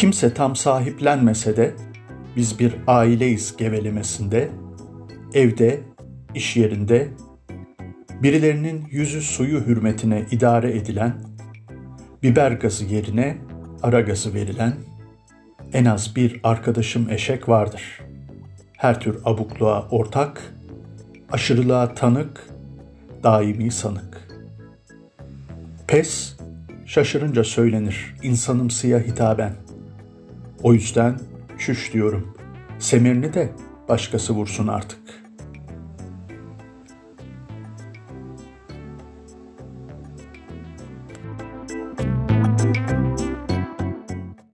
Kimse tam sahiplenmese de biz bir aileyiz gevelemesinde, evde, iş yerinde, birilerinin yüzü suyu hürmetine idare edilen, biber gazı yerine ara gazı verilen en az bir arkadaşım eşek vardır. Her tür abukluğa ortak, aşırılığa tanık, daimi sanık. Pes, şaşırınca söylenir insanımsıya hitaben. O yüzden çüş diyorum, semerini de başkası vursun artık.